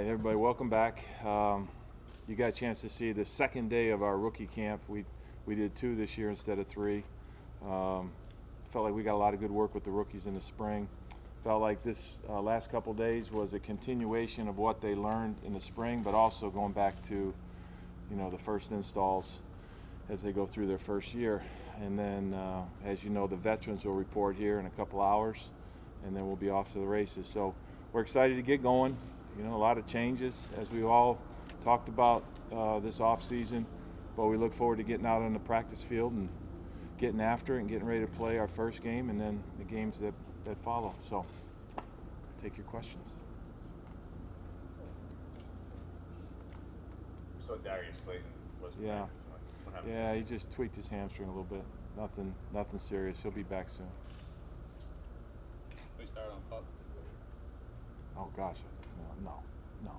right, everybody, welcome back. Um, you got a chance to see the second day of our rookie camp. We we did two this year instead of three. Um, felt like we got a lot of good work with the rookies in the spring. Felt like this uh, last couple days was a continuation of what they learned in the spring, but also going back to, you know, the first installs as they go through their first year. And then, uh, as you know, the veterans will report here in a couple hours, and then we'll be off to the races. So we're excited to get going. You know, a lot of changes as we all talked about uh, this off season, but we look forward to getting out on the practice field and getting after it and getting ready to play our first game and then the games that, that follow. So take your questions. So Darius Slayton was Yeah. Yeah, he just tweaked his hamstring a little bit. Nothing, nothing serious. He'll be back soon. We start on pup. Oh gosh, no, no, no.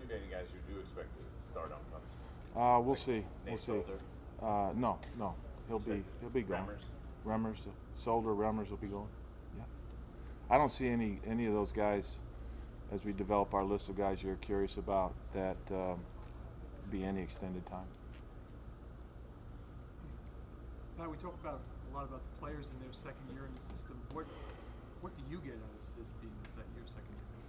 Do you have any guys you do expect to start on top? Uh, we'll see. We'll Nate see. Uh, no, no. He'll be, he'll be gone. Remmers? Remmers, Solder, Remmers will be going. Yeah. I don't see any any of those guys as we develop our list of guys you're curious about that um, be any extended time. Now we talk about a lot about the players in their second year in the system. What what do you get out of this being the set, your second year?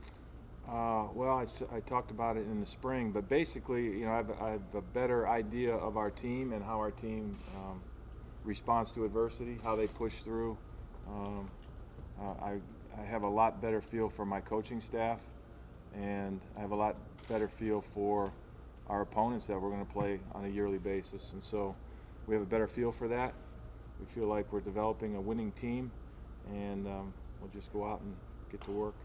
Uh, well, I talked about it in the spring, but basically, you know, I have, I have a better idea of our team and how our team um, responds to adversity, how they push through. Um, uh, I, I have a lot better feel for my coaching staff, and I have a lot better feel for our opponents that we're going to play on a yearly basis. And so we have a better feel for that. We feel like we're developing a winning team, and um, we'll just go out and get to work.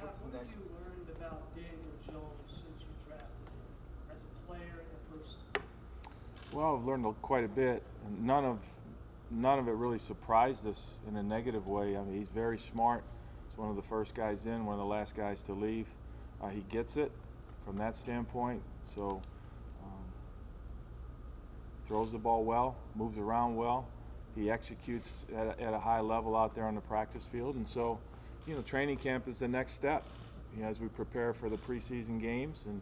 What have you learned about Daniel Jones since you drafted him, as a player and a person? Well, I've learned quite a bit. None of none of it really surprised us in a negative way. I mean, he's very smart. He's one of the first guys in, one of the last guys to leave. Uh, he gets it from that standpoint. So um, throws the ball well, moves around well. He executes at a, at a high level out there on the practice field, and so you know, training camp is the next step. You know, as we prepare for the preseason games and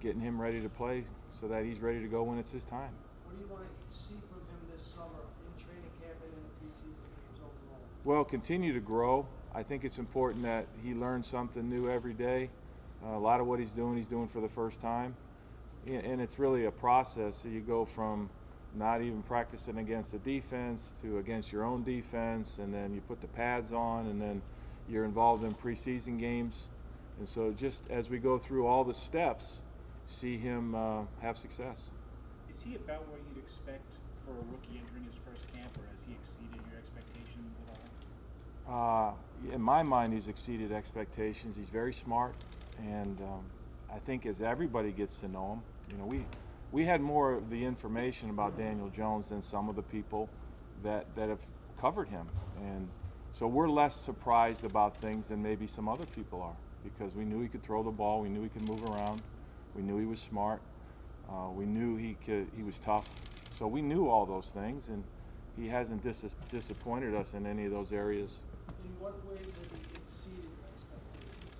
getting him ready to play so that he's ready to go when it's his time. What do you want to see from him this summer in training camp and in the preseason games overall? Well, continue to grow. I think it's important that he learns something new every day. Uh, a lot of what he's doing, he's doing for the first time. And and it's really a process. So you go from not even practicing against the defense to against your own defense, and then you put the pads on, and then you're involved in preseason games. And so just as we go through all the steps, see him uh, have success. Is he about what you'd expect for a rookie entering his first camp, or has he exceeded your expectations at all? Uh, in my mind, he's exceeded expectations. He's very smart, and um, I think as everybody gets to know him, you know, we we had more of the information about Daniel Jones than some of the people that that have covered him, and so we're less surprised about things than maybe some other people are because we knew he could throw the ball, we knew he could move around, we knew he was smart, uh, we knew he could he was tough, so we knew all those things, and he hasn't dis- disappointed us in any of those areas. In what way has he exceeded your expectations?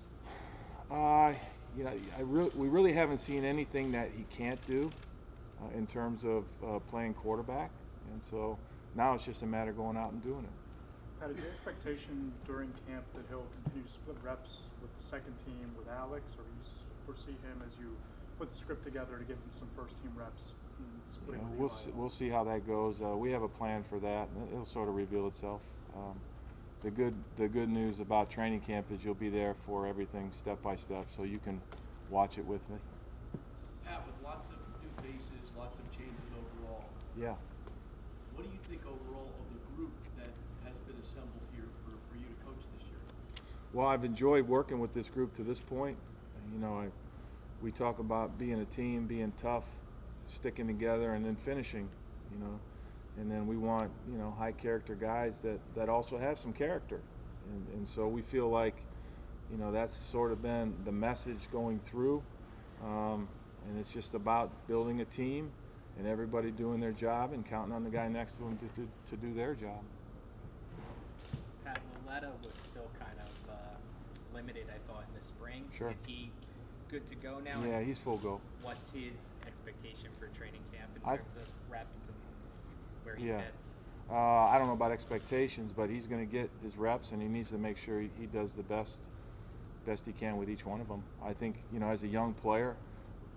Uh, you know, I re- we really haven't seen anything that he can't do uh, in terms of uh, playing quarterback, and so now it's just a matter of going out and doing it. Pat, is your expectation during camp that he'll continue to split reps with the second team with Alex, or do you foresee him as you put the script together to give him some first team reps? and You splitting know, with we'll see, we'll see how that goes. Uh, we have a plan for that, and it'll sort of reveal itself. Um, the good the good news about training camp is you'll be there for everything step by step, so you can watch it with me. Pat, with lots of new faces, lots of changes overall, Yeah. what do you think overall of the group that has been assembled here for, for you to coach this year? Well, I've enjoyed working with this group to this point. You know, I, we talk about being a team, being tough, sticking together, and then finishing. You know, and then we want you know high character guys that that also have some character, and and so we feel like, you know, that's sort of been the message going through, um, and it's just about building a team, and everybody doing their job and counting on the guy next to them to to, to do their job. Pat Lauletta was still limited, I thought, in the spring. Sure. Is he good to go now? Yeah, he's full go. What's his expectation for training camp in I- terms of reps and where he Yeah. fits? Uh, I don't know about expectations, but he's going to get his reps, and he needs to make sure he, he does the best, best he can with each one of them. I think, you know, as a young player,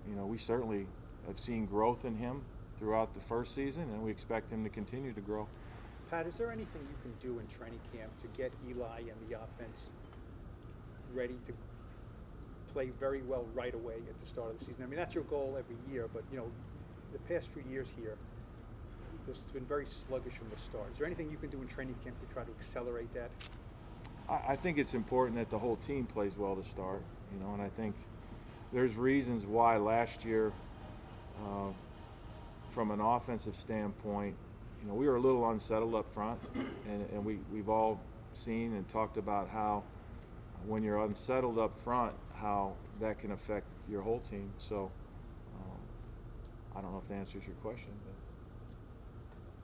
you know, we certainly have seen growth in him throughout the first season, and we expect him to continue to grow. Pat, is there anything you can do in training camp to get Eli and the offense ready to play very well right away at the start of the season? I mean, that's your goal every year, but you know, the past few years here, this has been very sluggish from the start. Is there anything you can do in training camp to try to accelerate that? I, I think it's important that the whole team plays well to start, you know, and I think there's reasons why last year, uh, from an offensive standpoint, you know, we were a little unsettled up front, and, and we, we've all seen and talked about how when you're unsettled up front, how that can affect your whole team. So um, I don't know if that answers your question, but.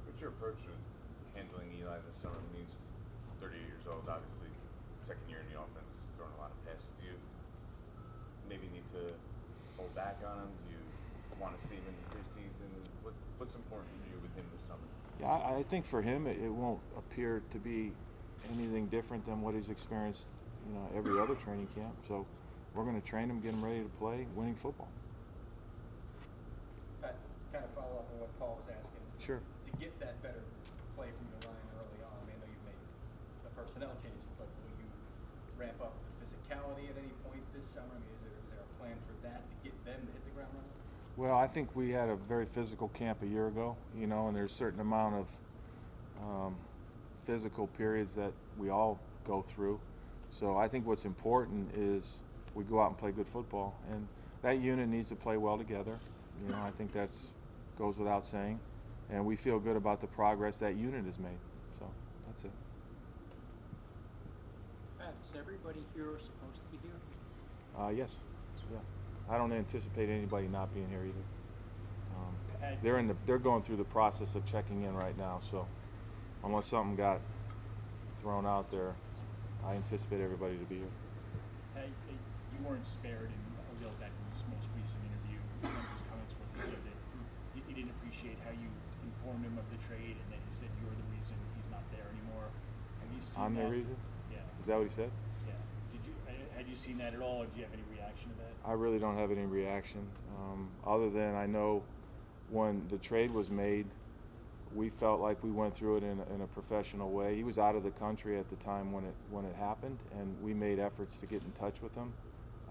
What's your approach with handling Eli this summer? I mean, he's 38 years old, obviously, second year in the offense, throwing a lot of passes. Do you maybe need to hold back on him? Do you want to see him in the preseason? What, what's important for you with him this summer? Yeah, I, I think for him, it, it won't appear to be anything different than what he's experienced, you know, every other training camp. So we're going to train them, get them ready to play winning football. Pat, kind of follow up on what Paul was asking. Sure. To get that better play from your line early on, I mean, I know you've made the personnel changes, but will you ramp up the physicality at any point this summer? I mean, is there, is there a plan for that to get them to hit the ground running? Well, I think we had a very physical camp a year ago, you know, and there's a certain amount of um, physical periods that we all go through. So I think what's important is we go out and play good football, and that unit needs to play well together. You know, I think that's goes without saying, and we feel good about the progress that unit has made. So that's it. Pat, is everybody here supposed to be here? Uh, yes. Yeah. I don't anticipate anybody not being here either. Um, they're in the they're going through the process of checking in right now. So unless something got thrown out there, I anticipate everybody to be here. Hey, hey, you weren't spared in Odell Beckham's most recent interview. One of his comments was he said that he, he didn't appreciate how you informed him of the trade, and that he said you're the reason he's not there anymore. Have you seen I'm that? the reason. Yeah. Is that what he said? Yeah. Did you had you seen that at all, or do you have any reaction to that? I really don't have any reaction, um, other than I know when the trade was made, we felt like we went through it in a, in a professional way. He was out of the country at the time when it when it happened, and we made efforts to get in touch with him.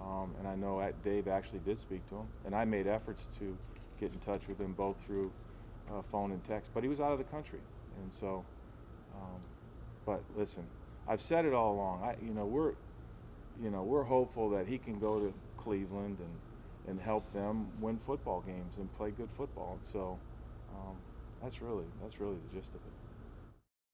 Um, and I know Dave actually did speak to him, and I made efforts to get in touch with him both through uh, phone and text. But he was out of the country, and so. Um, but listen, I've said it all along. I, you know, we're you know, we're hopeful that he can go to Cleveland and, and help them win football games and play good football. And so um, that's really that's really the gist of it.